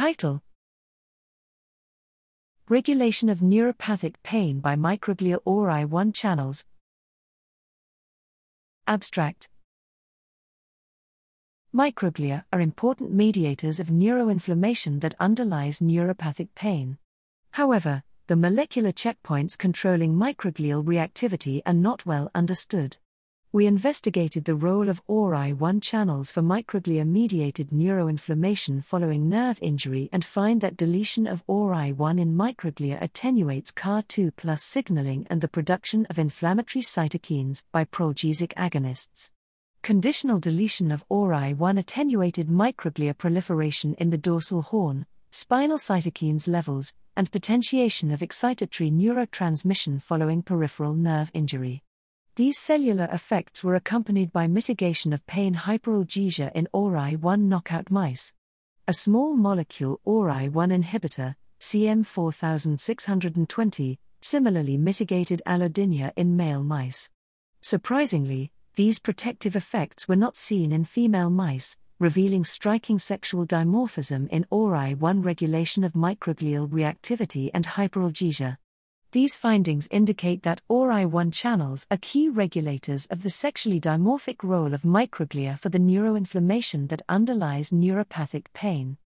Title Regulation of neuropathic pain by microglial Orai1 channels. Abstract Microglia are important mediators of neuroinflammation that underlies neuropathic pain. However, the molecular checkpoints controlling microglial reactivity are not well understood. We investigated the role of Orai1 channels for microglia mediated neuroinflammation following nerve injury and find that deletion of Orai1 in microglia attenuates Ca2 plus signaling and the production of inflammatory cytokines by proalgesic agonists. Conditional deletion of Orai1 attenuated microglia proliferation in the dorsal horn, spinal cytokines levels, and potentiation of excitatory neurotransmission following peripheral nerve injury. These cellular effects were accompanied by mitigation of pain hyperalgesia in Orai1 knockout mice. A small molecule Orai1 inhibitor, CM4620, similarly mitigated allodynia in male mice. Surprisingly, these protective effects were not seen in female mice, revealing striking sexual dimorphism in Orai1 regulation of microglial reactivity and hyperalgesia. These findings indicate that Orai1 channels are key regulators of the sexually dimorphic role of microglia for the neuroinflammation that underlies neuropathic pain.